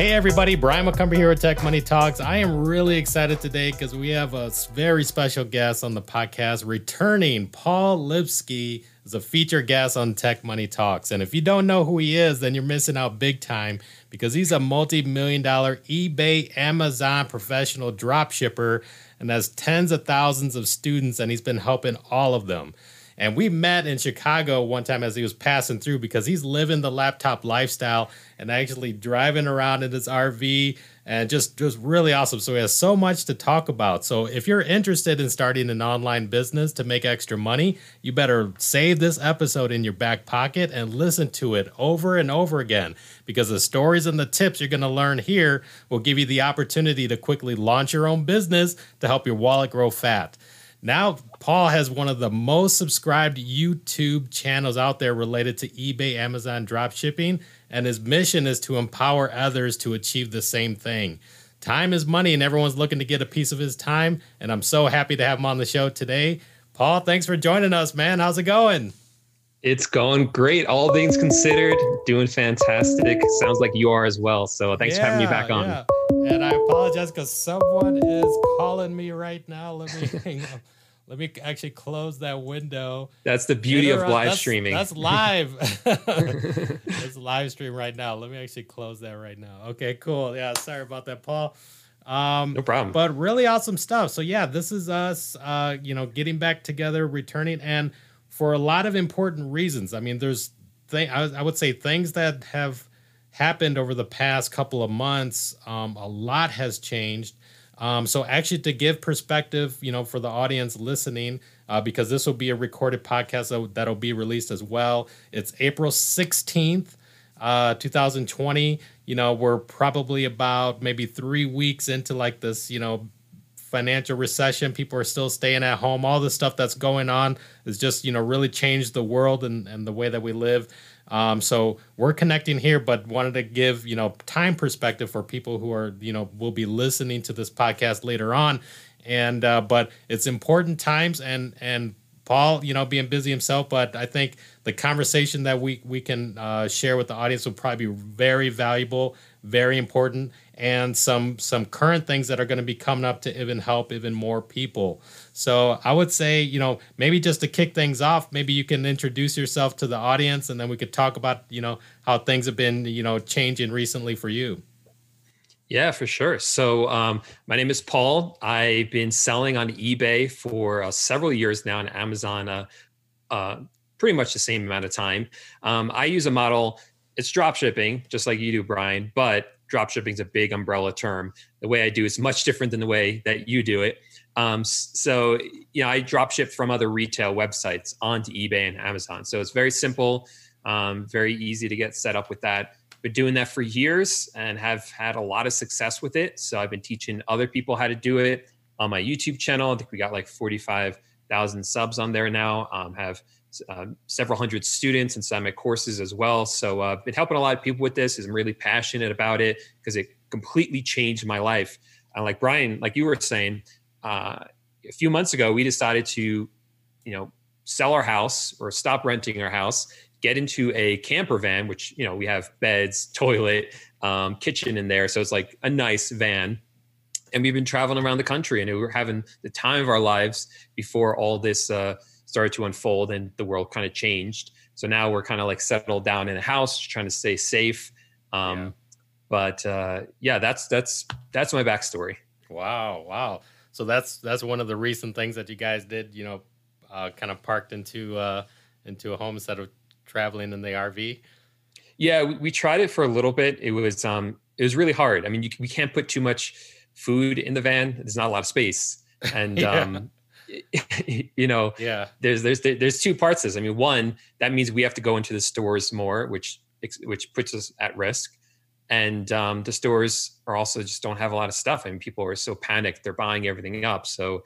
Hey everybody, Brian McCumber here with Tech Money Talks. I am really excited today because we have a very special guest on the podcast returning. Paul Lipsky is a featured guest on Tech Money Talks. And if you don't know who he is, then you're missing out big time because he's a multi-million dollar eBay, Amazon professional drop shipper and has tens of thousands of students and he's been helping all of them. And we met in Chicago one time as he was passing through because he's living the laptop lifestyle and actually driving around in his RV and just just really awesome. So he has so much to talk about. So if you're interested in starting an online business to make extra money, you better save this episode in your back pocket and listen to it over and over again because the stories and the tips you're going to learn here will give you the opportunity to quickly launch your own business to help your wallet grow fat. Now, Paul has one of the most subscribed YouTube channels out there related to eBay, Amazon drop shipping, and his mission is to empower others to achieve the same thing. Time is money, and everyone's looking to get a piece of his time. And I'm so happy to have him on the show today. Paul, thanks for joining us, man. How's it going? It's going great. All things considered, doing fantastic. Sounds like you are as well. So thanks yeah, for having me back on. Yeah. And I apologize because someone is calling me right now. Let me Let me actually close that window. That's the beauty of live that's, streaming. That's live. it's live stream right now. Let me actually close that right now. Okay, cool. Yeah, sorry about that, Paul. Um, no problem. But really awesome stuff. So yeah, this is us. Uh, you know, getting back together, returning, and for a lot of important reasons. I mean, there's thing I, I would say things that have happened over the past couple of months. Um, a lot has changed um, so actually, to give perspective, you know, for the audience listening, uh, because this will be a recorded podcast that'll be released as well. It's April sixteenth, uh, two thousand twenty. You know, we're probably about maybe three weeks into like this, you know, financial recession. People are still staying at home. All the stuff that's going on has just, you know, really changed the world and, and the way that we live. Um, so we're connecting here, but wanted to give you know time perspective for people who are you know will be listening to this podcast later on, and uh, but it's important times and and Paul, you know, being busy himself, but I think the conversation that we we can uh, share with the audience will probably be very valuable, very important, and some some current things that are going to be coming up to even help even more people. So I would say, you know, maybe just to kick things off, maybe you can introduce yourself to the audience, and then we could talk about, you know, how things have been, you know, changing recently for you. Yeah, for sure. So, um, my name is Paul. I've been selling on eBay for uh, several years now, and Amazon, uh, uh, pretty much the same amount of time. Um, I use a model. It's drop shipping, just like you do, Brian. But drop shipping is a big umbrella term. The way I do is much different than the way that you do it. Um, so, you know, I drop ship from other retail websites onto eBay and Amazon. So it's very simple, um, very easy to get set up with that. Been doing that for years and have had a lot of success with it. So I've been teaching other people how to do it on my YouTube channel. I think we got like 45,000 subs on there now. Um, have uh, several hundred students inside my courses as well. So I've uh, been helping a lot of people with this. I'm really passionate about it because it completely changed my life. And like Brian, like you were saying, uh, a few months ago, we decided to, you know, sell our house or stop renting our house, get into a camper van, which you know we have beds, toilet, um, kitchen in there, so it's like a nice van. And we've been traveling around the country, and we were having the time of our lives before all this uh, started to unfold and the world kind of changed. So now we're kind of like settled down in a house, trying to stay safe. Um, yeah. But uh, yeah, that's that's that's my backstory. Wow, wow. So that's that's one of the recent things that you guys did. You know, uh, kind of parked into uh, into a home instead of traveling in the RV. Yeah, we, we tried it for a little bit. It was um, it was really hard. I mean, you, we can't put too much food in the van. There's not a lot of space, and yeah. um, you know, yeah, there's there's there's two parts to this. I mean, one that means we have to go into the stores more, which which puts us at risk. And um, the stores are also just don't have a lot of stuff. And people are so panicked they're buying everything up. So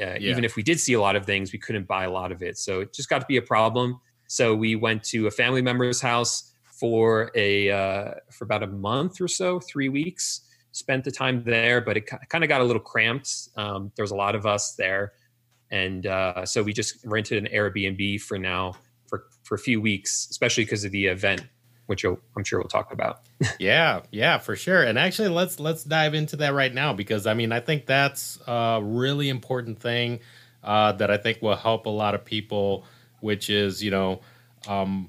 uh, yeah. even if we did see a lot of things we couldn't buy a lot of it. So it just got to be a problem. So we went to a family member's house for a uh, for about a month or so three weeks. Spent the time there but it kind of got a little cramped. Um, there was a lot of us there and uh, so we just rented an airbnb for now for for a few weeks especially because of the event which I'm sure we'll talk about. yeah, yeah, for sure. And actually, let's let's dive into that right now because I mean, I think that's a really important thing uh, that I think will help a lot of people. Which is, you know, um,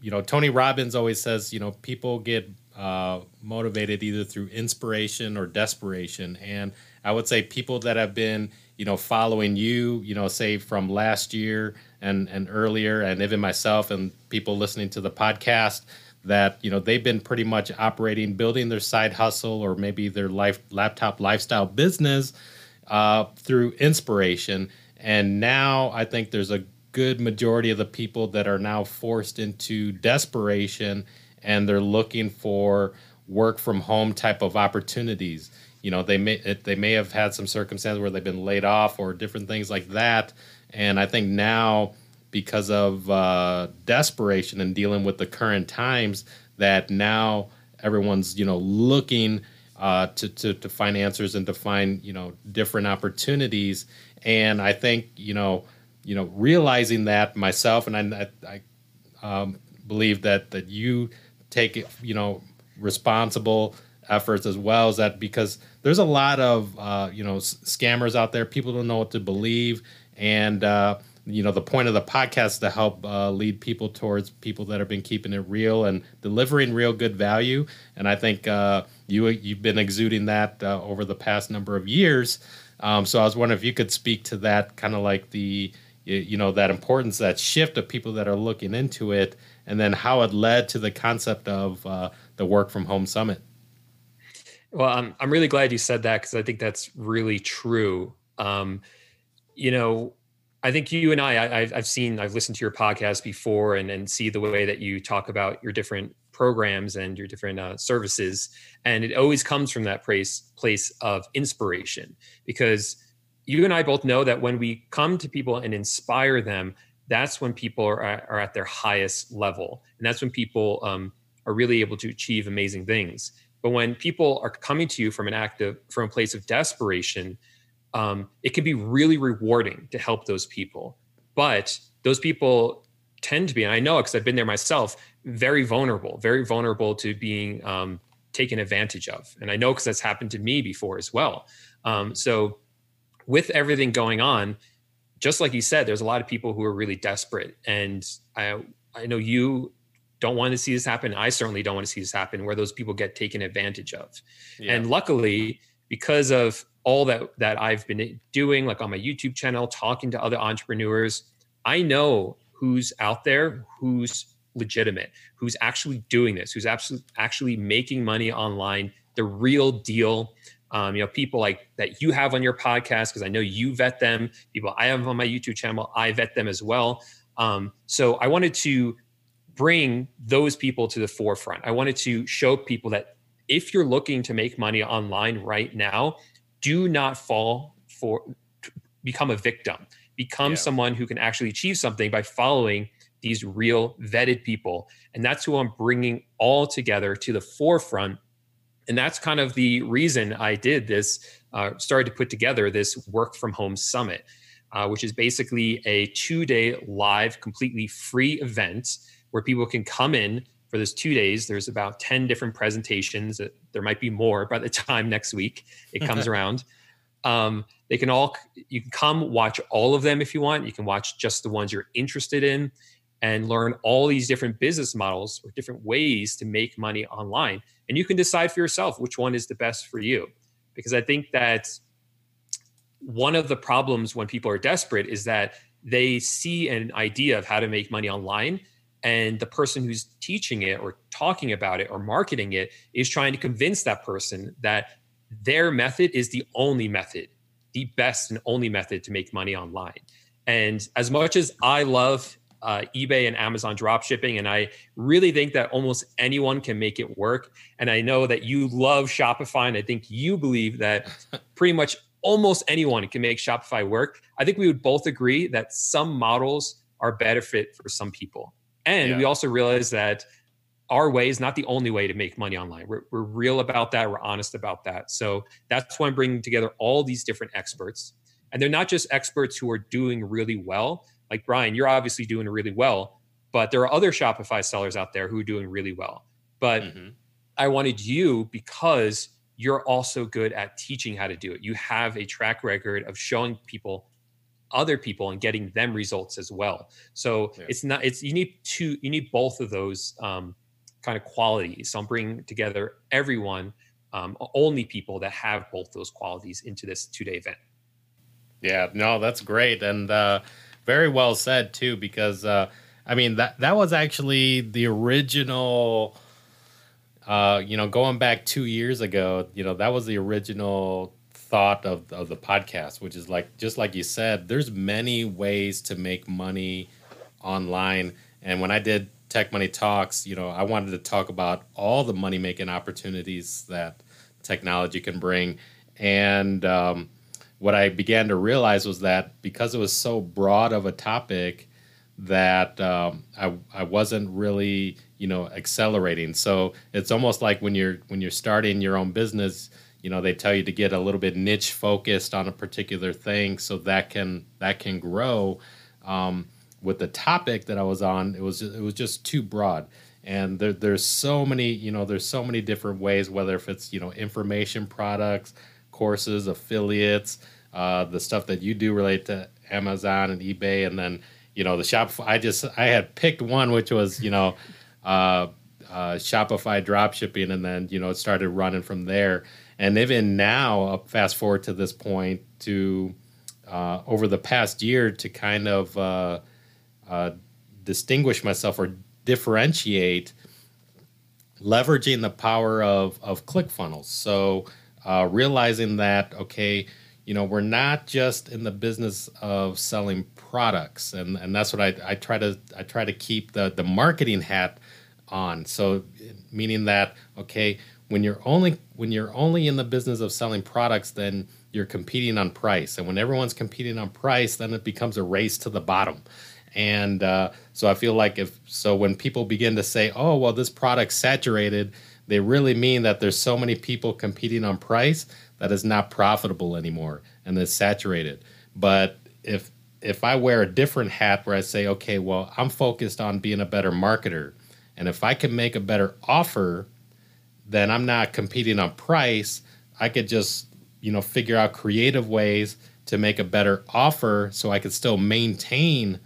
you know, Tony Robbins always says, you know, people get uh, motivated either through inspiration or desperation, and I would say people that have been, you know, following you, you know, say from last year and and earlier, and even myself and people listening to the podcast that you know they've been pretty much operating, building their side hustle or maybe their life laptop lifestyle business uh, through inspiration. And now I think there's a good majority of the people that are now forced into desperation and they're looking for work from home type of opportunities. You know, they may they may have had some circumstances where they've been laid off or different things like that. And I think now because of uh, desperation and dealing with the current times that now everyone's you know looking uh, to, to to find answers and to find you know different opportunities and I think you know you know realizing that myself and I, I um, believe that that you take it you know responsible efforts as well as that because there's a lot of uh, you know scammers out there people don't know what to believe and uh, you know the point of the podcast is to help uh, lead people towards people that have been keeping it real and delivering real good value and i think uh, you you've been exuding that uh, over the past number of years. Um, so i was wondering if you could speak to that kind of like the you know that importance that shift of people that are looking into it and then how it led to the concept of uh, the work from home summit well i'm, I'm really glad you said that because i think that's really true um, you know I think you and I, I, have seen, I've listened to your podcast before and, and see the way that you talk about your different programs and your different uh, services. And it always comes from that place, place of inspiration because you and I both know that when we come to people and inspire them, that's when people are, are at their highest level. And that's when people um, are really able to achieve amazing things. But when people are coming to you from an act of, from a place of desperation, um, it can be really rewarding to help those people. But those people tend to be, and I know because I've been there myself, very vulnerable, very vulnerable to being um, taken advantage of. And I know because that's happened to me before as well. Um, so, with everything going on, just like you said, there's a lot of people who are really desperate. And I, I know you don't want to see this happen. I certainly don't want to see this happen where those people get taken advantage of. Yeah. And luckily, because of all that that I've been doing, like on my YouTube channel, talking to other entrepreneurs, I know who's out there, who's legitimate, who's actually doing this, who's actually actually making money online, the real deal. Um, you know, people like that you have on your podcast because I know you vet them. People I have on my YouTube channel, I vet them as well. Um, so I wanted to bring those people to the forefront. I wanted to show people that if you're looking to make money online right now, do not fall for become a victim become yeah. someone who can actually achieve something by following these real vetted people and that's who i'm bringing all together to the forefront and that's kind of the reason i did this uh, started to put together this work from home summit uh, which is basically a two day live completely free event where people can come in for those two days. There's about 10 different presentations. There might be more by the time next week it comes around. Um, they can all, you can come watch all of them if you want. You can watch just the ones you're interested in and learn all these different business models or different ways to make money online. And you can decide for yourself which one is the best for you. Because I think that one of the problems when people are desperate is that they see an idea of how to make money online and the person who's teaching it or talking about it or marketing it is trying to convince that person that their method is the only method the best and only method to make money online. And as much as i love uh, ebay and amazon drop shipping and i really think that almost anyone can make it work and i know that you love shopify and i think you believe that pretty much almost anyone can make shopify work i think we would both agree that some models are better fit for some people and yeah. we also realize that our way is not the only way to make money online. We're, we're real about that. We're honest about that. So that's why I'm bringing together all these different experts. And they're not just experts who are doing really well. Like Brian, you're obviously doing really well, but there are other Shopify sellers out there who are doing really well. But mm-hmm. I wanted you because you're also good at teaching how to do it. You have a track record of showing people other people and getting them results as well. So yeah. it's not it's you need two you need both of those um, kind of qualities. So I'm bringing together everyone, um, only people that have both those qualities into this two day event. Yeah, no, that's great and uh, very well said too. Because uh, I mean that that was actually the original. Uh, you know, going back two years ago, you know that was the original thought of, of the podcast, which is like just like you said, there's many ways to make money online. And when I did Tech Money Talks, you know, I wanted to talk about all the money making opportunities that technology can bring. And um, what I began to realize was that because it was so broad of a topic, that um, I I wasn't really you know accelerating. So it's almost like when you're when you're starting your own business, you know they tell you to get a little bit niche focused on a particular thing so that can that can grow. Um, with the topic that I was on, it was it was just too broad. And there, there's so many, you know, there's so many different ways. Whether if it's you know information products, courses, affiliates, uh, the stuff that you do relate to Amazon and eBay, and then you know the Shopify. I just I had picked one which was you know uh, uh, Shopify drop shipping, and then you know it started running from there. And even now, fast forward to this point, to uh, over the past year, to kind of uh, uh, distinguish myself or differentiate leveraging the power of, of ClickFunnels. So uh, realizing that, okay, you know, we're not just in the business of selling products. And, and that's what I, I try to, I try to keep the, the marketing hat on. So meaning that, okay, when you're only, when you're only in the business of selling products, then you're competing on price. And when everyone's competing on price, then it becomes a race to the bottom. And uh, so I feel like if so, when people begin to say, "Oh, well, this product's saturated," they really mean that there's so many people competing on price that is not profitable anymore and it's saturated. But if if I wear a different hat where I say, "Okay, well, I'm focused on being a better marketer," and if I can make a better offer, then I'm not competing on price. I could just you know figure out creative ways to make a better offer so I could still maintain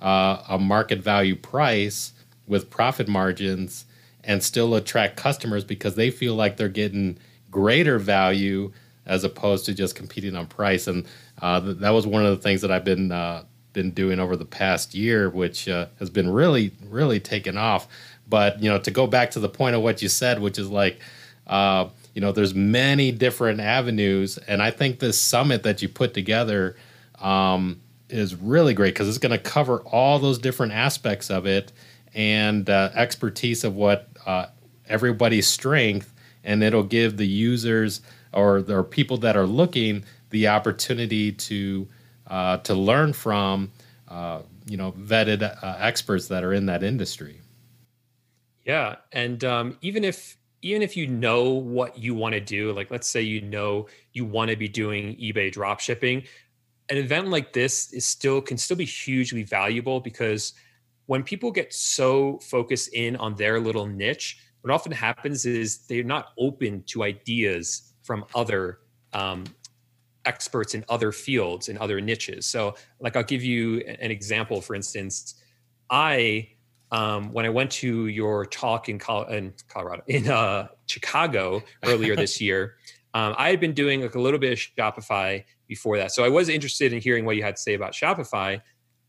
uh, a market value price with profit margins and still attract customers because they feel like they're getting greater value as opposed to just competing on price. And uh, th- that was one of the things that I've been uh, been doing over the past year, which uh, has been really really taken off. But you know, to go back to the point of what you said, which is like. Uh, you know, there's many different avenues, and I think this summit that you put together um, is really great because it's going to cover all those different aspects of it and uh, expertise of what uh, everybody's strength, and it'll give the users or the people that are looking the opportunity to uh, to learn from uh, you know vetted uh, experts that are in that industry. Yeah, and um, even if even if you know what you want to do, like let's say you know you want to be doing eBay drop shipping, an event like this is still can still be hugely valuable because when people get so focused in on their little niche, what often happens is they're not open to ideas from other um, experts in other fields and other niches. So, like, I'll give you an example. For instance, I um, when I went to your talk in, Col- in Colorado, in uh, Chicago earlier this year, um, I had been doing like a little bit of Shopify before that. So I was interested in hearing what you had to say about Shopify,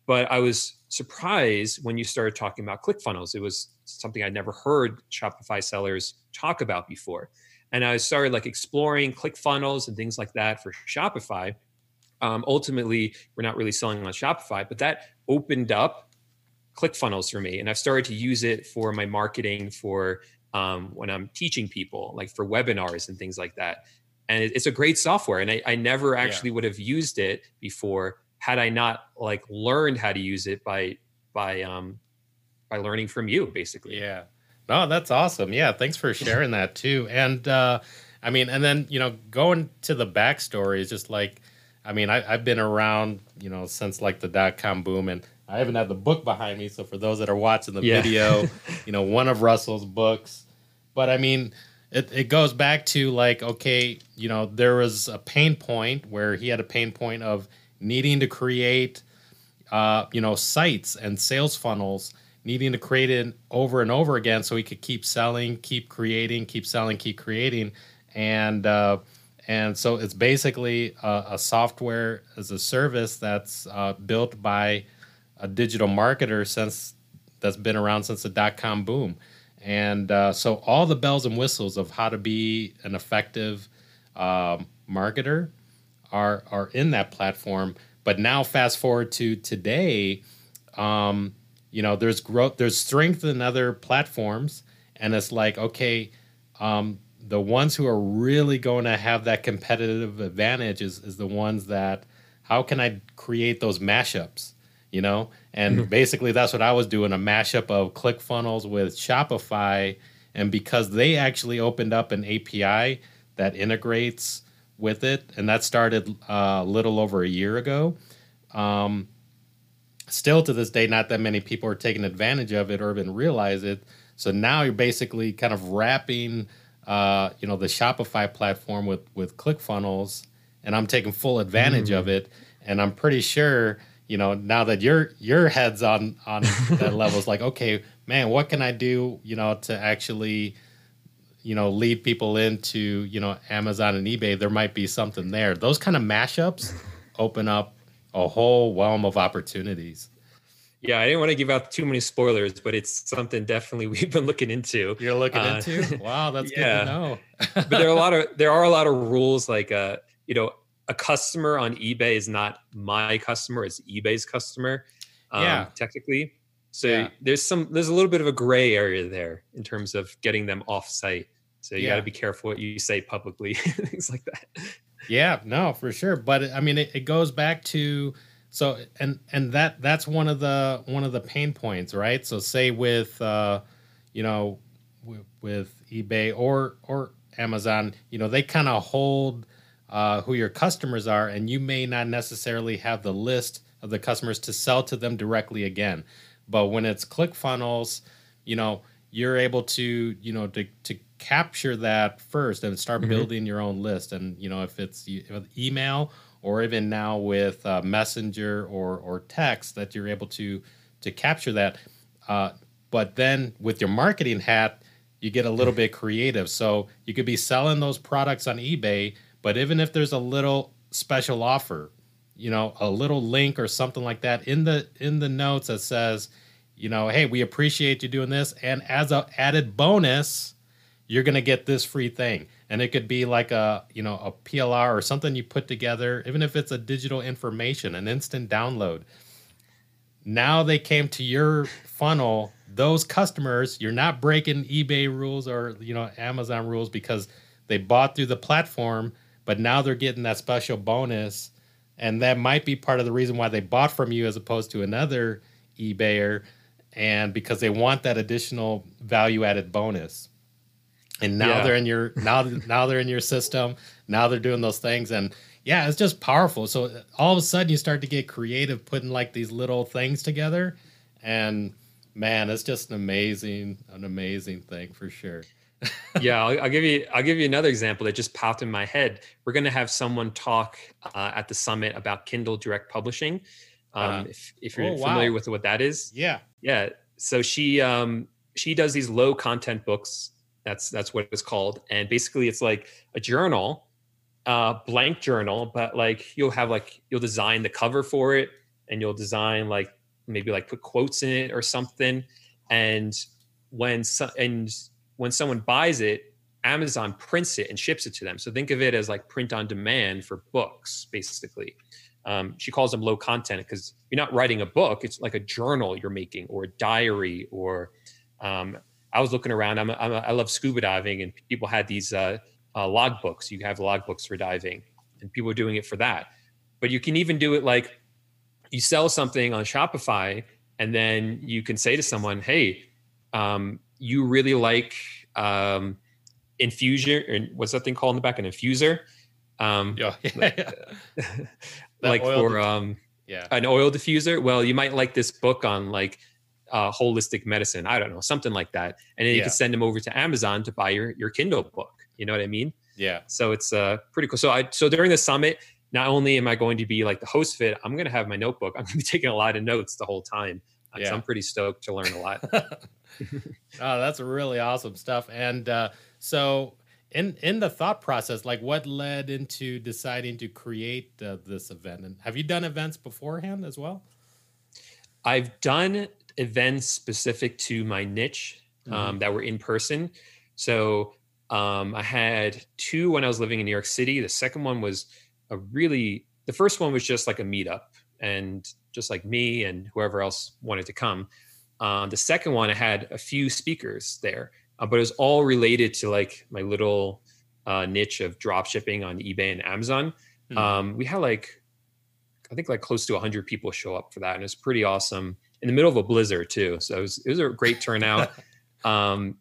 but I was surprised when you started talking about ClickFunnels. It was something I'd never heard Shopify sellers talk about before. And I started like exploring ClickFunnels and things like that for Shopify. Um, ultimately, we're not really selling on Shopify, but that opened up ClickFunnels for me. And I've started to use it for my marketing for um, when I'm teaching people, like for webinars and things like that and it's a great software and i, I never actually yeah. would have used it before had i not like learned how to use it by by um by learning from you basically yeah no that's awesome yeah thanks for sharing that too and uh i mean and then you know going to the backstory is just like i mean I, i've been around you know since like the dot-com boom and I even have the book behind me. So for those that are watching the yeah. video, you know, one of Russell's books. But I mean, it, it goes back to like, okay, you know, there was a pain point where he had a pain point of needing to create, uh, you know, sites and sales funnels, needing to create it over and over again so he could keep selling, keep creating, keep selling, keep creating. And, uh, and so it's basically a, a software as a service that's uh, built by a digital marketer since that's been around since the dot com boom. And uh, so all the bells and whistles of how to be an effective um, marketer are are in that platform. But now fast forward to today, um, you know, there's growth, there's strength in other platforms, and it's like okay, um, the ones who are really going to have that competitive advantage is, is the ones that how can I create those mashups, you know? And mm-hmm. basically that's what I was doing a mashup of ClickFunnels with Shopify. And because they actually opened up an API that integrates with it, and that started uh, a little over a year ago. Um, still to this day, not that many people are taking advantage of it or even realize it. So now you're basically kind of wrapping uh, you know, the Shopify platform with with ClickFunnels, and I'm taking full advantage mm. of it. And I'm pretty sure, you know, now that your your head's on on that level, it's like, okay, man, what can I do, you know, to actually, you know, lead people into, you know, Amazon and eBay? There might be something there. Those kind of mashups open up a whole realm of opportunities. Yeah, I didn't want to give out too many spoilers, but it's something definitely we've been looking into. You're looking uh, into? Wow, that's yeah. good to know. but there are a lot of there are a lot of rules like uh, you know, a customer on eBay is not my customer, it's eBay's customer. Um, yeah. technically. So yeah. there's some there's a little bit of a gray area there in terms of getting them off site. So you yeah. got to be careful what you say publicly, things like that. Yeah, no, for sure. But I mean, it, it goes back to so and and that that's one of the one of the pain points right so say with uh you know with ebay or or amazon you know they kind of hold uh, who your customers are and you may not necessarily have the list of the customers to sell to them directly again. But when it's clickfunnels you know you're able to you know to, to capture that first and start mm-hmm. building your own list. And you know if it's email or even now with uh, messenger or or text that you're able to to capture that uh, but then with your marketing hat you get a little bit creative. So you could be selling those products on ebay but even if there's a little special offer you know a little link or something like that in the in the notes that says you know hey we appreciate you doing this. And as a added bonus you're to get this free thing. And it could be like a you know a plr or something you put together even if it's a digital information an instant download. Now they came to your funnel those customers you're not breaking ebay rules or you know amazon rules because they bought through the platform but now they're getting that special bonus and that might be part of the reason why they bought from you as opposed to another ebayer and because they want that additional value added bonus. And now yeah. they're in your now now they're in your system now they're doing those things and yeah it's just powerful. So all of a sudden you start to get creative putting like these little things together and man it's just an amazing an amazing thing for sure yeah I'll, I'll, give you i'll give you another example that just popped in my head we're going to have someone talk uh, at the summit about kindle direct publishing um, uh, if, if you're oh, familiar wow. with what that is yeah yeah so she um, she does these low content books that's that's what it's called. And basically, it's like a journal, uh, blank journal, but like you'll have like you'll design the cover for it, and you'll design like maybe like put quotes in it or something. And when so, and when someone buys it, Amazon prints it and ships it to them. So think of it as like print on demand for books, basically. Um, she calls them low content because you're not writing a book; it's like a journal you're making, or a diary, or um, I was looking around. I'm, love scuba diving, and people had these uh, uh, log books. You have log books for diving, and people are doing it for that. But you can even do it like you sell something on Shopify, and then you can say to someone, "Hey, um, you really like um, infusion, and what's that thing called in the back? An infuser." Um, yeah, like, like for um, Yeah. An oil diffuser. Well, you might like this book on like uh, holistic medicine. I don't know, something like that. And then you can send them over to Amazon to buy your your Kindle book. You know what I mean? Yeah. So it's uh pretty cool. So I so during the summit, not only am I going to be like the host of it, I'm going to have my notebook. I'm going to be taking a lot of notes the whole time. Yeah. I'm pretty stoked to learn a lot. oh, that's really awesome stuff. And uh, so, in in the thought process, like what led into deciding to create uh, this event? And have you done events beforehand as well? I've done events specific to my niche um, Mhm. that were in person. So um, I had two when I was living in New York City. The second one was a really, the first one was just like a meetup and just like me and whoever else wanted to come. Um, the second one, I had a few speakers there, uh, but it was all related to like my little uh, niche of drop shipping on eBay and Amazon. Mhm. Um, we had like, I think like close to 100 people show up for that, and it was pretty awesome in the middle of a blizzard too. So it was it was a great turnout, um,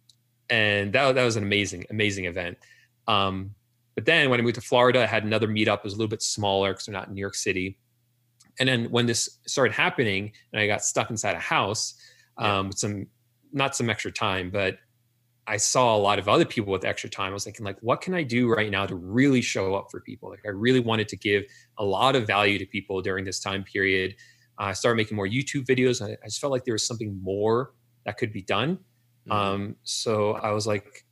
and that that was an amazing amazing event. Um, but then when I moved to Florida, I had another meetup. It was a little bit smaller because we're not in New York City. And then when this started happening, and I got stuck inside a house um, with some not some extra time, but I saw a lot of other people with extra time. I was thinking, like, what can I do right now to really show up for people? Like, I really wanted to give a lot of value to people during this time period. I started making more YouTube videos. I, I just felt like there was something more that could be done. Mhm. Um, so I was like,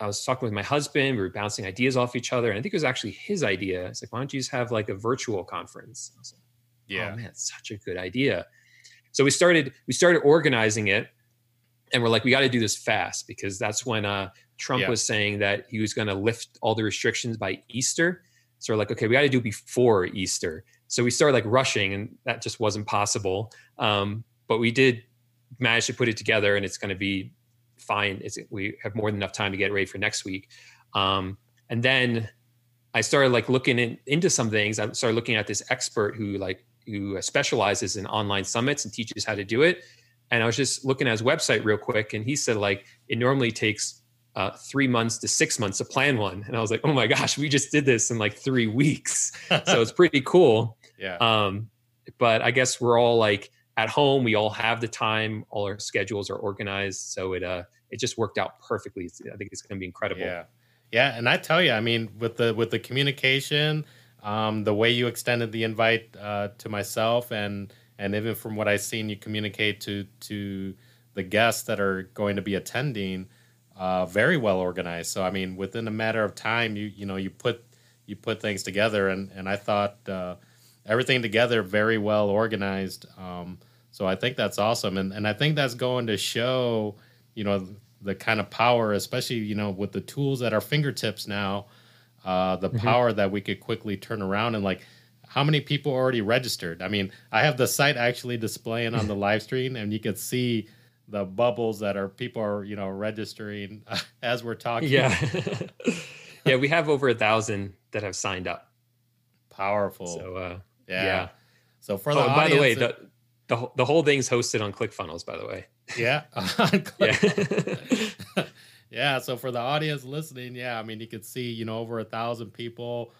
I was talking with my husband. We were bouncing ideas off each other, and I think it was actually his idea. It's like, why don't you just have like a virtual conference? I was like, yeah. oh man, it's such a good idea. So we started we started organizing it, and we're like, we got to do this fast because that's when uh, Trump Yeah. was saying that he was going to lift all the restrictions by Easter. So we're like, okay, we got to do it before Easter. So we started like rushing, and that just wasn't possible. Um, but we did manage to put it together, and it's going to be fine. It's we have more than enough time to get ready for next week. Um, and then I started like looking in, into some things. I started looking at this expert who like who specializes in online summits and teaches how to do it. And I was just looking at his website real quick, and he said like it normally takes uh, three months to six months to plan one. And I was like, oh my gosh, we just did this in like three weeks. So it's pretty cool. yeah. Um, but I guess we're all like at home. We all have the time. All our schedules are organized, so it uh it just worked out perfectly. It's- I think it's going to be incredible. Yeah, yeah, and I tell you, I mean, with the with the communication, um, the way you extended the invite uh, to myself, and and even from what I've seen, you communicate to to the guests that are going to be attending, uh, very well organized. So I mean, within a matter of time, you you know you put you put things together, and and I thought uh, everything together very well organized. Um, so I think that's awesome, and and I think that's going to show, you know, the kind of power, especially you know with the tools at our fingertips now, uh, the Mhm. power that we could quickly turn around and like. How many people already registered? I mean, I have the site actually displaying on the live stream, and you can see the bubbles that are people are you know registering as we're talking. Yeah. yeah, we have over a thousand that have signed up. powerful. So uh yeah. yeah. So for oh, the and by the way, the, the whole- the whole thing's hosted on ClickFunnels, by the way. yeah, Yeah. Yeah. So for the audience listening, yeah, I mean, you could see, you know, over a thousand people,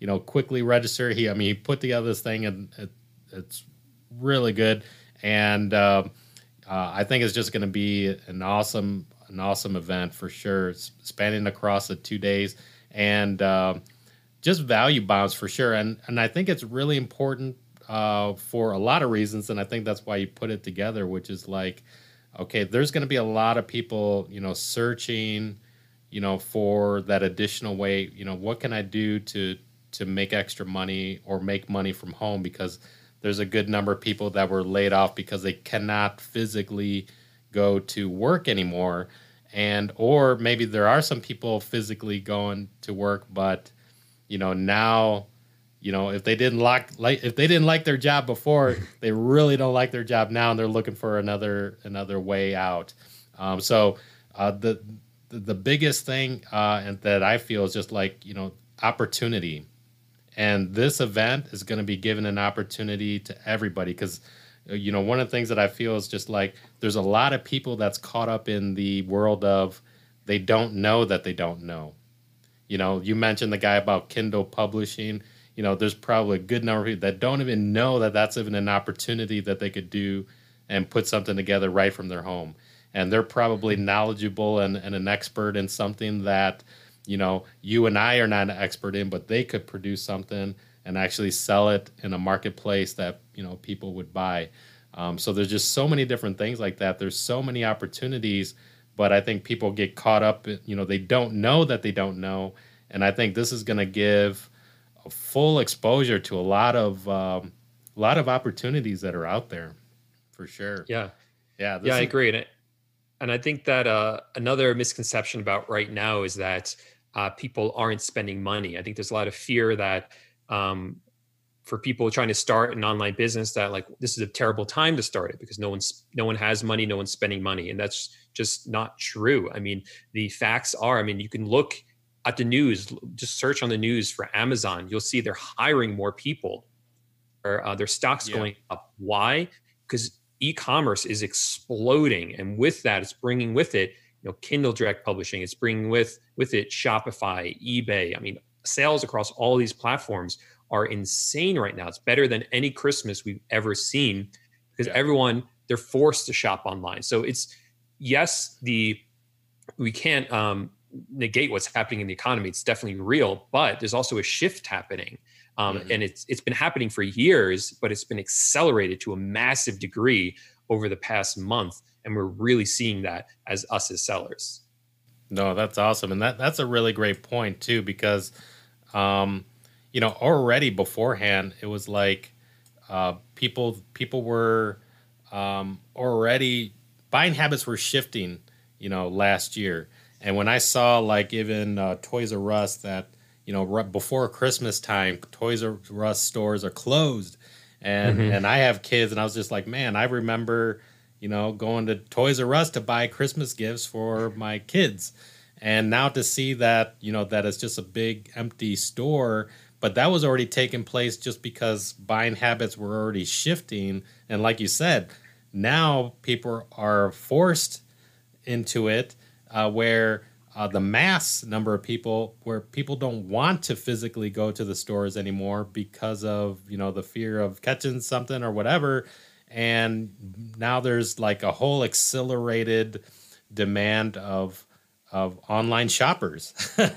you know, quickly register. He, I mean, he put together this thing, and it, it's really good. And um, uh, I think it's just going to be an awesome, an awesome event for sure. It's spanning across the two days, and um just value bombs for sure. And and I think it's really important uh, for a lot of reasons, and I think that's why you put it together, which is like okay, there's going to be a lot of people, you know, searching, you know, for that additional way. You know, what can I do to to make extra money or make money from home? Because there's a good number of people that were laid off because they cannot physically go to work anymore, and or maybe there are some people physically going to work, but you know now you know if they didn't like like if they didn't like their job before they really don't like their job now and they're looking for another another way out. Um, so uh, the, the biggest thing uh, and that i feel is just like you know opportunity. And this event is going to be given an opportunity to everybody because you know one of the things that i feel is just like there's a lot of people that's caught up in the world of they don't know that they don't know. You know you mentioned the guy about kindle publishing you know, there's probably a good number of people that don't even know that that's even an opportunity that they could do and put something together right from their home. And they're probably knowledgeable and, and an expert in something that, you know, you and I are not an expert in, but they could produce something and actually sell it in a marketplace that, you know, people would buy. Um, so there's just so many different things like that. There's so many opportunities, but I think people get caught up, you know, they don't know that they don't know. And I think this is going to give full exposure to a lot of um, a lot of opportunities that are out there, for sure. Yeah, yeah, yeah. I agree, and, and I think that uh, another misconception about right now is that uh, people aren't spending money. I think there's a lot of fear that um, for people trying to start an online business that like this is a terrible time to start it because no one's no one has money, no one's spending money, and that's just not true. I mean, the facts are. I mean, you can look at the news, just search on the news for Amazon, you'll see they're hiring more people or uh, their stocks yeah. going up. Why? Because e-commerce is exploding, and with that, it's bringing with it, you know, Kindle Direct Publishing. It's bringing with with it Shopify, eBay. I mean, sales across all these platforms are insane right now. It's better than any Christmas we've ever seen because yeah. everyone they're forced to shop online. So it's yes, the we can't um, negate what's happening in the economy. It's definitely real, but there's also a shift happening. Um, mm-hmm. And it's it's been happening for years, but it's been accelerated to a massive degree over the past month, and we're really seeing that as us as sellers. No, that's awesome, and that that's a really great point too, because um, you know already beforehand it was like uh, people people were um, already buying habits were shifting, you know, last year and when I saw like even uh, Toys R Us that you know right before Christmas time, Toys R Us stores are closed, and mm-hmm. and I have kids, and I was just like, man, I remember you know going to Toys R Us to buy Christmas gifts for my kids, and now to see that you know that it's just a big empty store. But that was already taking place just because buying habits were already shifting. And like you said, now people are forced into it uh, where uh, the mass number of people where people don't want to physically go to the stores anymore because of you know the fear of catching something or whatever. And now there's like a whole accelerated demand of of online shoppers.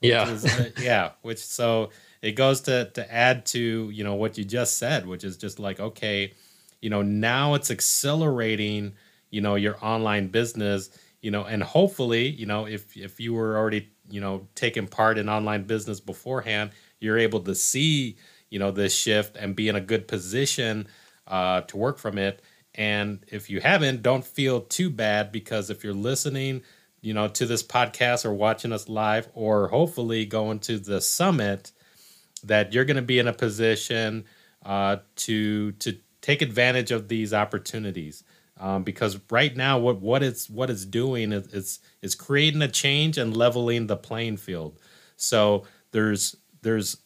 Yeah. is, uh, yeah which so it goes to to add to you know what you just said which is just like okay you know now it's accelerating you know your online business you know, and hopefully, you know, if if you were already, you know, taking part in online business beforehand, you're able to see, you know, this shift and be in a good position uh, to work from it. And if you haven't, don't feel too bad because if you're listening, you know, to this podcast or watching us live, or hopefully going to the summit, that you're going to be in a position uh, to to take advantage of these opportunities um, because right now what what it's what it's doing is it's it's creating a change and leveling the playing field. So there's there's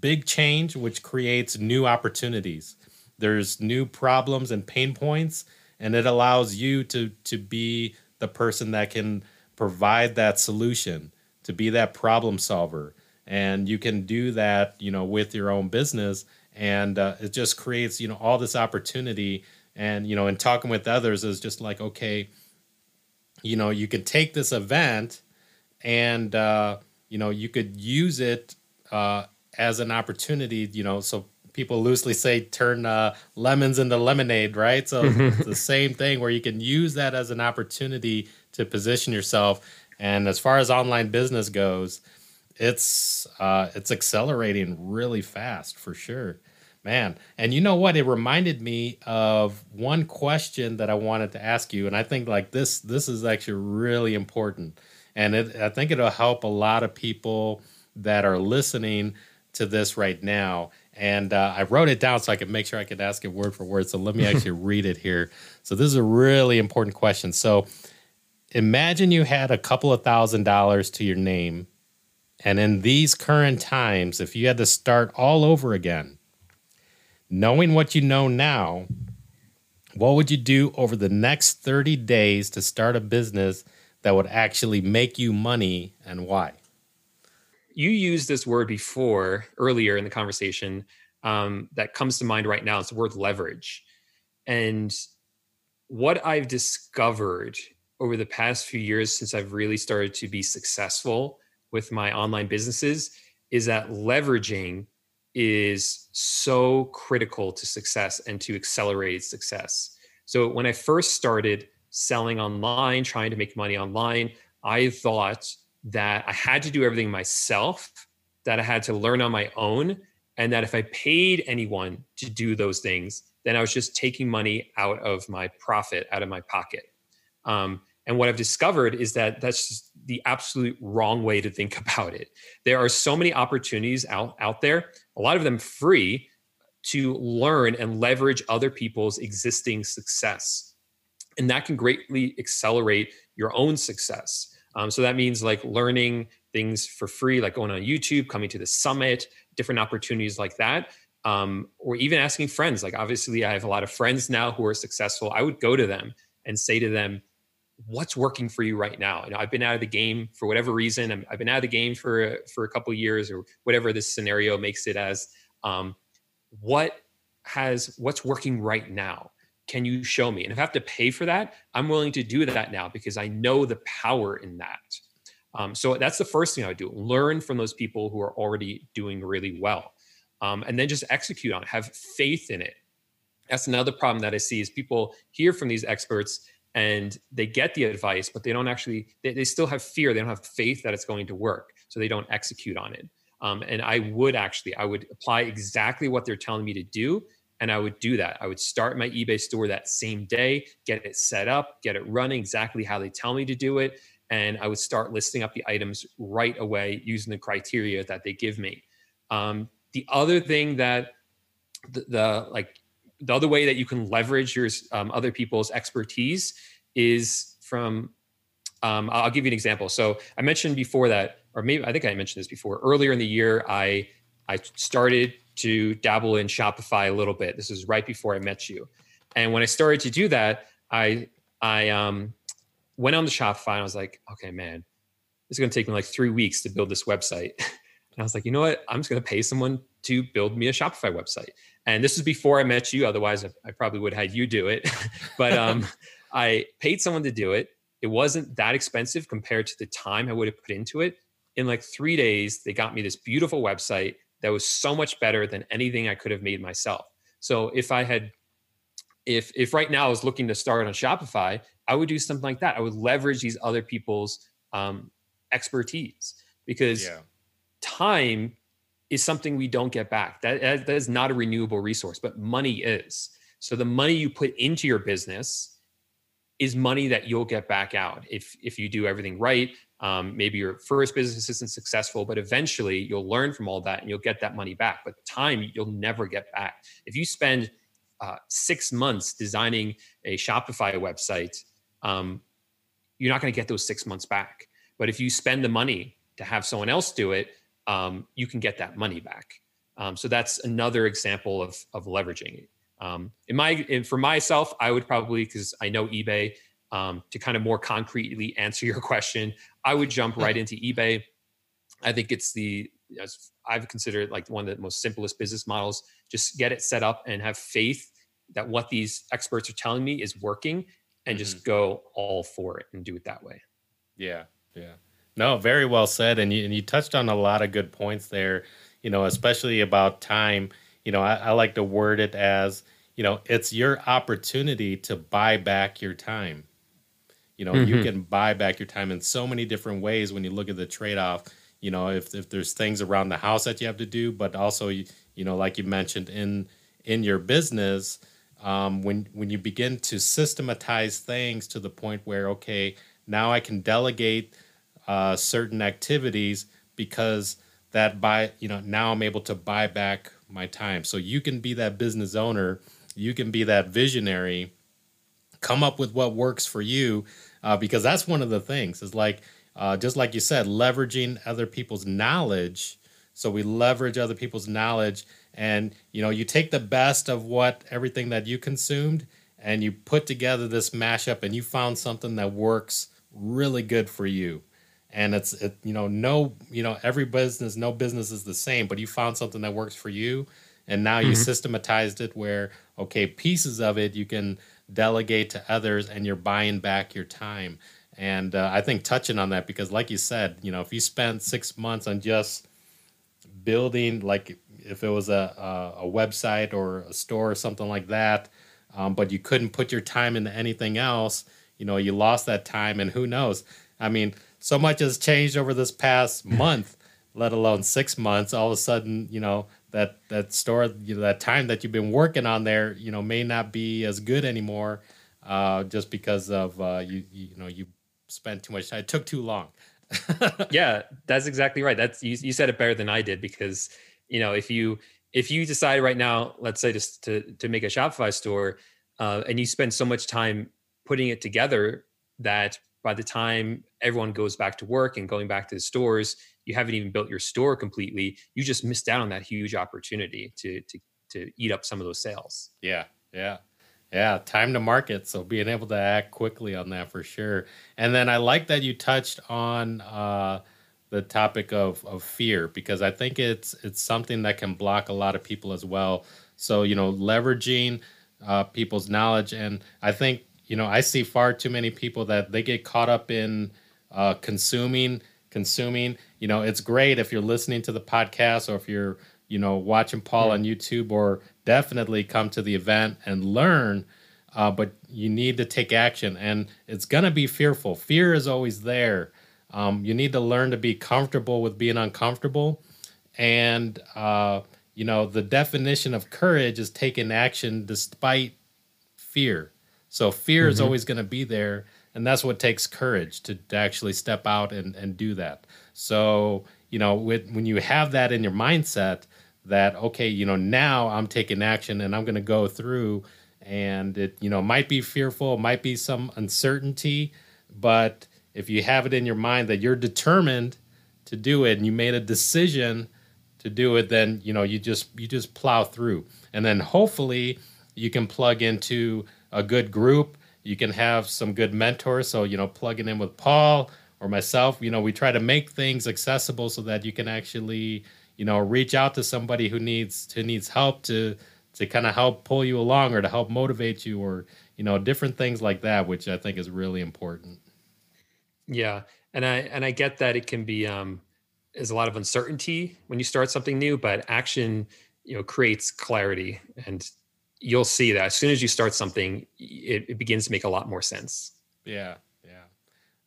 big change which creates new opportunities. There's new problems and pain points, and it allows you to to be the person that can provide that solution, to be that problem solver, and you can do that, you know, with your own business, and uh, it just creates you know all this opportunity and you know in talking with others is just like okay you know you could take this event and uh, you know you could use it uh, as an opportunity you know so people loosely say turn uh, lemons into lemonade right? So it's the same thing where you can use that as an opportunity to position yourself. And as far as online business goes it's uh, it's accelerating really fast for sure Man, and you know what? It reminded me of one question that I wanted to ask you, and I think like this this is actually really important, and it, I think it'll help a lot of people that are listening to this right now. And uh, I wrote it down so I could make sure I could ask it word for word. So let me actually read it here. So this is a really important question. So imagine you had a couple of thousand dollars to your name, and in these current times, if you had to start all over again knowing what you know now, what would you do over the next 30 days to start a business that would actually make you money and why? you used this word before earlier in the conversation um, that comes to mind right now. It's the word leverage. And what I've discovered over the past few years since I've really started to be successful with my online businesses is that leveraging is so critical to success and to accelerate success. So when I first started selling online, trying to make money online, I thought that I had to do everything myself, that I had to learn on my own, and that if I paid anyone to do those things, then I was just taking money out of my profit, out of my pocket. Um, and what I've discovered is that that's just the absolute wrong way to think about it. There are so many opportunities out, out there, a lot of them free, to learn and leverage other people's existing success. And that can greatly accelerate your own success. Um, so that means like learning things for free, like going on YouTube, coming to the summit, different opportunities like that. Um, or even asking friends. Like, obviously, I have a lot of friends now who are successful. I would go to them and say to them, What's working for you right now? And I've been out of the game for whatever reason. i have been out of the game for for a couple years, or whatever this scenario makes it as. Um, what has what's working right now? Can you show me? And if I have to pay for that, I'm willing to do that now because I know the power in that. Um, so that's the first thing I would do learn from those people who are already doing really well. Um, and then just execute on it, have faith in it. That's another problem that I see is people hear from these experts and they get the advice, but they don't actually, they, they still have fear. They don't have faith that it's going to work. So they don't execute on it. Um, and I would actually, I would apply exactly what they're telling me to do and I would do that. I would start my eBay store that same day, get it set up, get it running exactly how they tell me to do it. And I would start listing up the items right away using the criteria that they give me. Um, the other thing that the, the, like the other way that you can leverage your um, other people's expertise is from um, I'll give you an example. So I mentioned before that, or maybe I think I mentioned this before. Earlier in the year, I I started to dabble in Shopify a little bit. This is right before I met you. And when I started to do that, I I um, went on the Shopify and I was like, okay, man, this is going to take me like three weeks to build this website. and I was like, you know what? I'm just going to pay someone to build me a Shopify website. And this is before I met you. Otherwise, I, I probably would have had you do it. but um, I paid someone to do it. It wasn't that expensive compared to the time I would have put into it. In like three days, they got me this beautiful website that was so much better than anything I could have made myself. So if I had if if right now I was looking to start on Shopify, I would do something like that. I would leverage these other people's um, expertise because yeah. time is something we don't get back. That, that is not a renewable resource, but money is. So the money you put into your business is money that you'll get back out if if you do everything right um, maybe your first business isn't successful, but eventually you'll learn from all that and you'll get that money back. But time you'll never get back. If you spend uh, six months designing a Shopify website, um, you're not going to get those six months back. But if you spend the money to have someone else do it, um, you can get that money back. Um, so that's another example of of leveraging it. Um, in my in, for myself, I would probably because I know eBay um, to kind of more concretely answer your question, I would jump right into eBay. I think it's the as I've considered like one of the most simplest business models. Just get it set up and have faith that what these experts are telling me is working, and mm-hmm. just go all for it and do it that way. Yeah, yeah. No, very well said, and you, and you touched on a lot of good points there. You know, especially about time. You know, I, I like to word it as you know, it's your opportunity to buy back your time you know, mm-hmm. you can buy back your time in so many different ways when you look at the trade off. You know, if if there's things around the house that you have to do, but also you, you know, like you mentioned in in your business, um, when when you begin to systematize things to the point where okay, now I can delegate uh, certain activities because that by you know now I'm able to buy back my time. So you can be that business owner, you can be that visionary, come up with what works for you uh, because that's one of the things. Is like uh, just like you said leveraging other people's knowledge. So we leverage other people's knowledge and you know you take the best of what everything that you consumed and you put together this mashup and you found something that works really good for you and it's it, you know no you know every business no business is the same but you found something that works for you and now you mm-hmm. systematized it where okay pieces of it you can delegate to others and you're buying back your time and uh, i think touching on that because like you said you know if you spend six months on just building like if it was a, a, a website or a store or something like that um, but you couldn't put your time into anything else you know you lost that time and who knows i mean so much has changed over this past month let alone six months. All of a sudden you know that that store you know, that time that you've been working on there you know may not be as good anymore uh, just because of uh, you, you know you spent too much time it took too long. Yeah that's exactly right. That's you, you said it better than i did because you know if you if you decide right now let's say just to to make a shopify store uh, and you spend so much time putting it together that by the time everyone goes back to work and going back to the stores you haven't even built your store completely. You just missed out on that huge opportunity to to to eat up some of those sales. Yeah yeah. Yeah time to market. So being able to act quickly on that for sure. And then i like that you touched on uh the topic of of fear because i think it's it's something that can block a lot of people as well. So you know leveraging uh, people's knowledge. And i think you know i see far too many people that they get caught up in uh, consuming consuming. You know it's great if you're listening to the podcast or if you're you know watching paul yeah. on youtube or definitely come to the event and learn uh, but you need to take action and it's going to be fearful. Fear is always there. Um, you need to learn to be comfortable with being uncomfortable and uh, you know the definition of courage is taking action despite fear so fear mm-hmm. is always going to be there and that's what takes courage to, to actually step out and, and do that so you know with, when you have that in your mindset that okay you know now i'm taking action and i'm going to go through and it you know might be fearful might be some uncertainty but if you have it in your mind that you're determined to do it and you made a decision to do it then you know you just you just plow through and then hopefully you can plug into a good group you can have some good mentors. So, you know, plugging in with Paul or myself, you know, we try to make things accessible so that you can actually, you know, reach out to somebody who needs who needs help to to kind of help pull you along or to help motivate you or, you know, different things like that, which I think is really important. Yeah. And I and I get that it can be um there's a lot of uncertainty when you start something new, but action, you know, creates clarity and you'll see that as soon as you start something, it, it begins to make a lot more sense. Yeah. Yeah.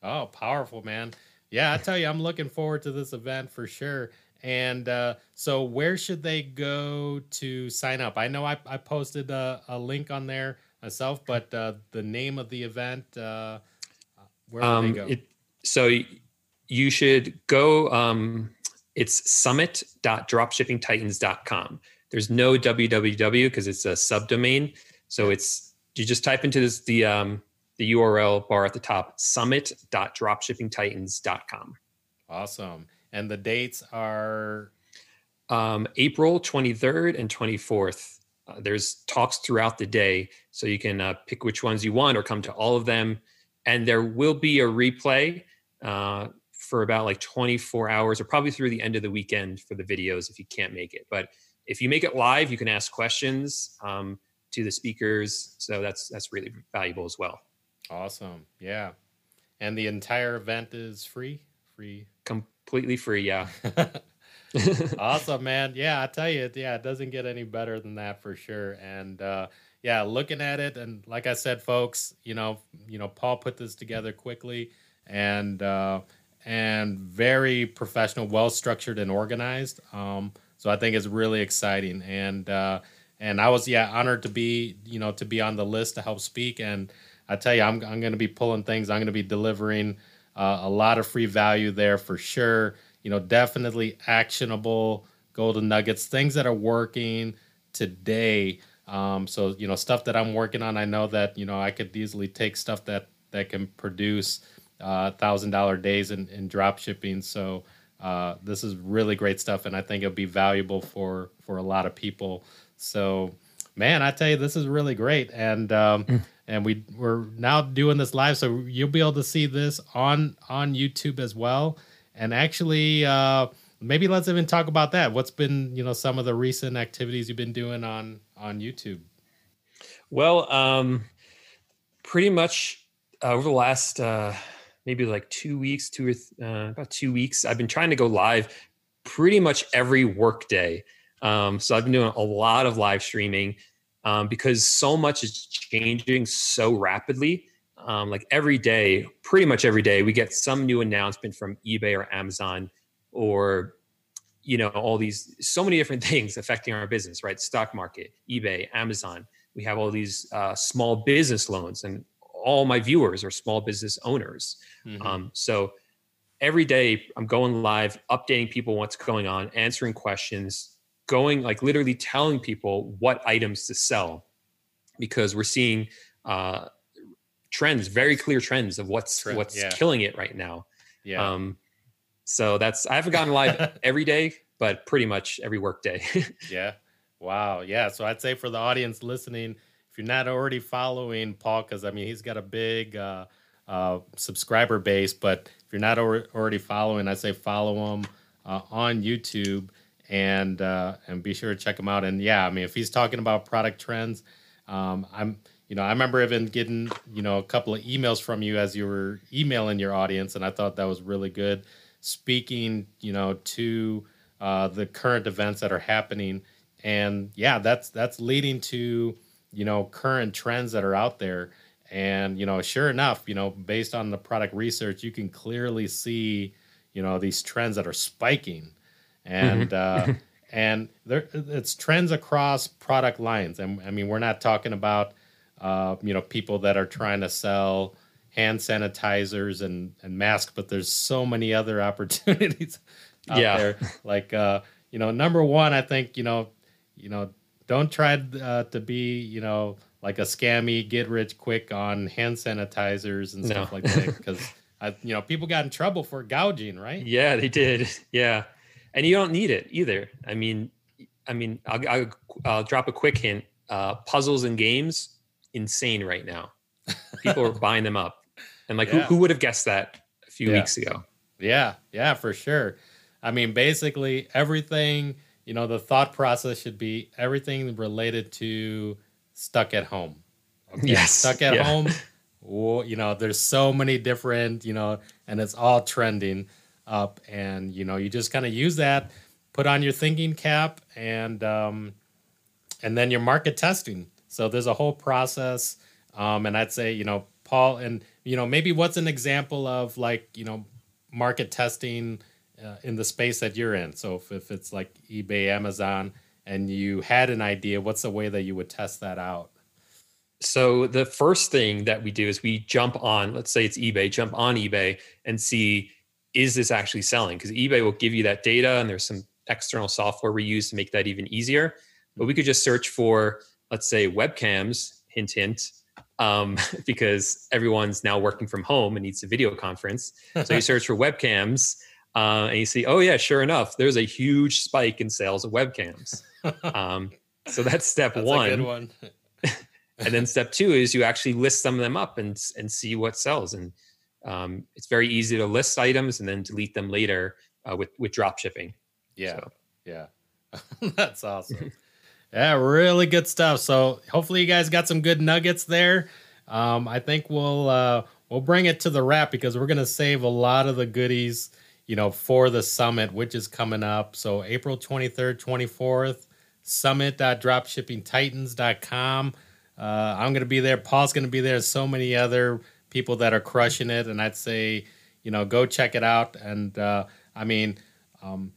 Oh, powerful, man. Yeah, I tell you, I'm looking forward to this event for sure. And uh, so, where should they go to sign up? I know I, I posted a, a link on there myself, but uh, the name of the event, uh, where um, they go? It, so, you should go. Um, it's summit.dropshippingtitans.com. There's no www because it's a subdomain. So it's you just type into this the um, the URL bar at the top summit.dropshippingtitans.com. Awesome. And the dates are um, April 23rd and 24th. Uh, there's talks throughout the day, so you can uh, pick which ones you want or come to all of them. And there will be a replay uh, for about like 24 hours or probably through the end of the weekend for the videos if you can't make it. But if you make it live, you can ask questions um, to the speakers. So that's that's really valuable as well. Awesome. Yeah. And the entire event is free? Free. Completely free, yeah. awesome, man. Yeah, I tell you, yeah, it doesn't get any better than that for sure. And uh yeah, looking at it and like I said, folks, you know, you know, Paul put this together quickly and uh and very professional, well structured and organized. Um so I think it's really exciting, and uh, and I was yeah honored to be you know to be on the list to help speak. And I tell you, I'm I'm going to be pulling things. I'm going to be delivering uh, a lot of free value there for sure. You know, definitely actionable golden nuggets, things that are working today. Um, so you know, stuff that I'm working on. I know that you know I could easily take stuff that that can produce uh, thousand dollar days in, in drop shipping. So uh, this is really great stuff, and I think it'll be valuable for for a lot of people. So, man, I tell you, this is really great, and um, mm. and we we're now doing this live, so you'll be able to see this on on YouTube as well. And actually, uh, maybe let's even talk about that. What's been you know some of the recent activities you've been doing on on YouTube? Well, um, pretty much uh, over the last uh, maybe like two weeks, two or th- uh, about two weeks, I've been trying to go live pretty much every workday. Um, so I've been doing a lot of live streaming um, because so much is changing so rapidly. Um, like every day, pretty much every day, we get some new announcement from eBay or Amazon or you know all these so many different things affecting our business right stock market ebay amazon we have all these uh, small business loans and all my viewers are small business owners mm-hmm. um, so every day i'm going live updating people what's going on answering questions going like literally telling people what items to sell because we're seeing uh, trends very clear trends of what's Trend, what's yeah. killing it right now yeah um, so that's i haven't gotten live every day but pretty much every work day yeah Wow. Yeah. So I'd say for the audience listening, if you're not already following Paul, because I mean, he's got a big uh, uh, subscriber base, but if you're not already following, I'd say follow him uh, on YouTube and uh, and be sure to check him out. And yeah, I mean, if he's talking about product trends, um, I'm you know I remember even getting you know a couple of emails from you as you were emailing your audience, and I thought that was really good. Speaking you know to uh, the current events that are happening and yeah that's that's leading to you know current trends that are out there and you know sure enough you know based on the product research you can clearly see you know these trends that are spiking and mm-hmm. uh and there it's trends across product lines and i mean we're not talking about uh you know people that are trying to sell hand sanitizers and and masks but there's so many other opportunities out yeah. there like uh you know number one i think you know you know, don't try uh, to be, you know, like a scammy get rich quick on hand sanitizers and stuff no. like that because you know people got in trouble for gouging, right? Yeah, they did. Yeah, and you don't need it either. I mean, I mean, I'll, I'll, I'll drop a quick hint. Uh, puzzles and games, insane right now. People are buying them up, and like, yeah. who, who would have guessed that a few yeah. weeks ago? Yeah, yeah, for sure. I mean, basically everything you know, the thought process should be everything related to stuck at home. Okay? Yes. Stuck at yeah. home. you know, there's so many different, you know, and it's all trending up. And, you know, you just kind of use that, put on your thinking cap and, um, and then your market testing. So there's a whole process. Um, and I'd say, you know, Paul, and, you know, maybe what's an example of like, you know, market testing uh, in the space that you're in. So if, if it's like eBay, Amazon, and you had an idea, what's the way that you would test that out? So the first thing that we do is we jump on, let's say it's eBay, jump on eBay and see is this actually selling? Because eBay will give you that data and there's some external software we use to make that even easier. But we could just search for, let's say, webcams, hint, hint, um, because everyone's now working from home and needs a video conference. So you search for webcams uh, and you see, oh yeah, sure enough, there's a huge spike in sales of webcams. um, so that's step that's one. one. and then step two is you actually list some of them up and and see what sells. And um, it's very easy to list items and then delete them later uh, with with drop shipping. Yeah, so. yeah, that's awesome. yeah, really good stuff. So hopefully you guys got some good nuggets there. Um, I think we'll uh, we'll bring it to the wrap because we're gonna save a lot of the goodies you know, for the summit, which is coming up. So April 23rd, 24th, summit.dropshippingtitans.com. Uh, I'm going to be there. Paul's going to be there. So many other people that are crushing it. And I'd say, you know, go check it out. And uh, I mean, um,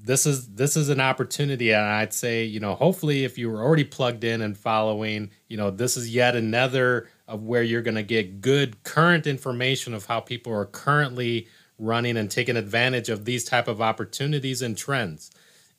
this is this is an opportunity and i'd say you know hopefully if you were already plugged in and following you know this is yet another of where you're going to get good current information of how people are currently running and taking advantage of these type of opportunities and trends.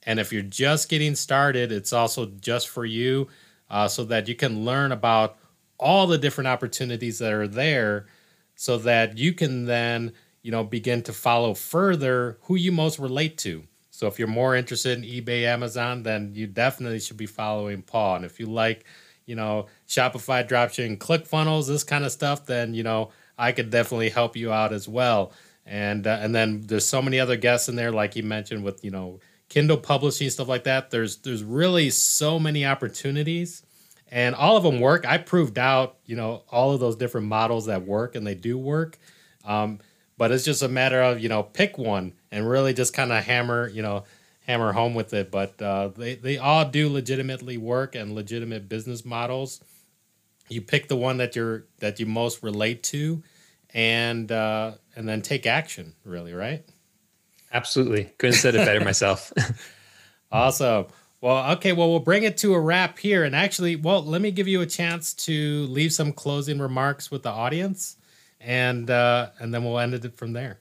And if you're just getting started, it's also just for you uh, so that you can learn about all the different opportunities that are there so that you can then, you know, begin to follow further who you most relate to. So if you're more interested in eBay, Amazon, then you definitely should be following Paul. And if you like, you know, Shopify dropshipping, ClickFunnels, this kind of stuff, then you know I could definitely help you out as well. And uh, and then there's so many other guests in there, like you mentioned, with you know Kindle publishing stuff like that. There's there's really so many opportunities, and all of them work. I proved out you know all of those different models that work, and they do work. Um, but it's just a matter of you know pick one and really just kind of hammer you know hammer home with it. But uh, they they all do legitimately work and legitimate business models. You pick the one that you're that you most relate to, and uh, and then take action. Really, right? Absolutely, couldn't have said it better myself. awesome. Well, okay. Well, we'll bring it to a wrap here, and actually, well, let me give you a chance to leave some closing remarks with the audience, and uh, and then we'll end it from there.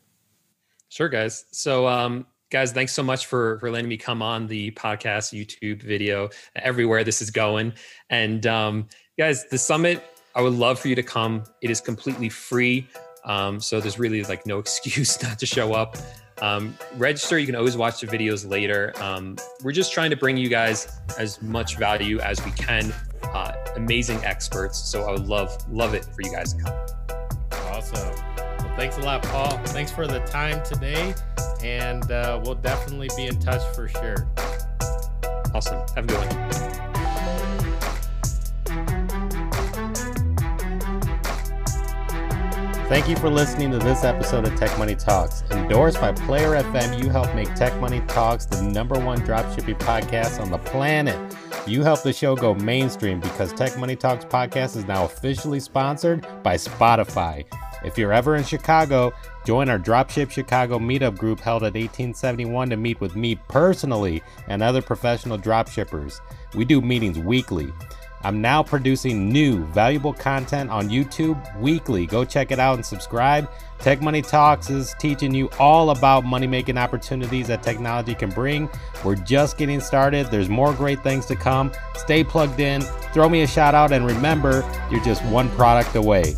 Sure, guys. So, um, guys thanks so much for for letting me come on the podcast youtube video everywhere this is going and um, guys the summit i would love for you to come it is completely free um, so there's really like no excuse not to show up. Um, register you can always watch the videos later. Um, we're just trying to bring you guys as much value as we can. Uh, amazing experts. So i would love love it for you guys to come. Awesome. Well thanks a lot paul. Thanks for the time today and uh, we'll definitely be in touch for sure. Awesome. Have a good one. Thank you for listening to this episode of Tech Money Talks. Endorsed by Player FM, you help make Tech Money Talks the number one dropshipping podcast on the planet. You help the show go mainstream because Tech Money Talks podcast is now officially sponsored by Spotify. If you're ever in Chicago, join our Dropship Chicago meetup group held at 1871 to meet with me personally and other professional dropshippers. We do meetings weekly. I'm now producing new, valuable content on YouTube weekly. Go check it out and subscribe. Tech Money Talks is teaching you all about money making opportunities that technology can bring. We're just getting started. There's more great things to come. Stay plugged in, throw me a shout out, and remember, you're just one product away.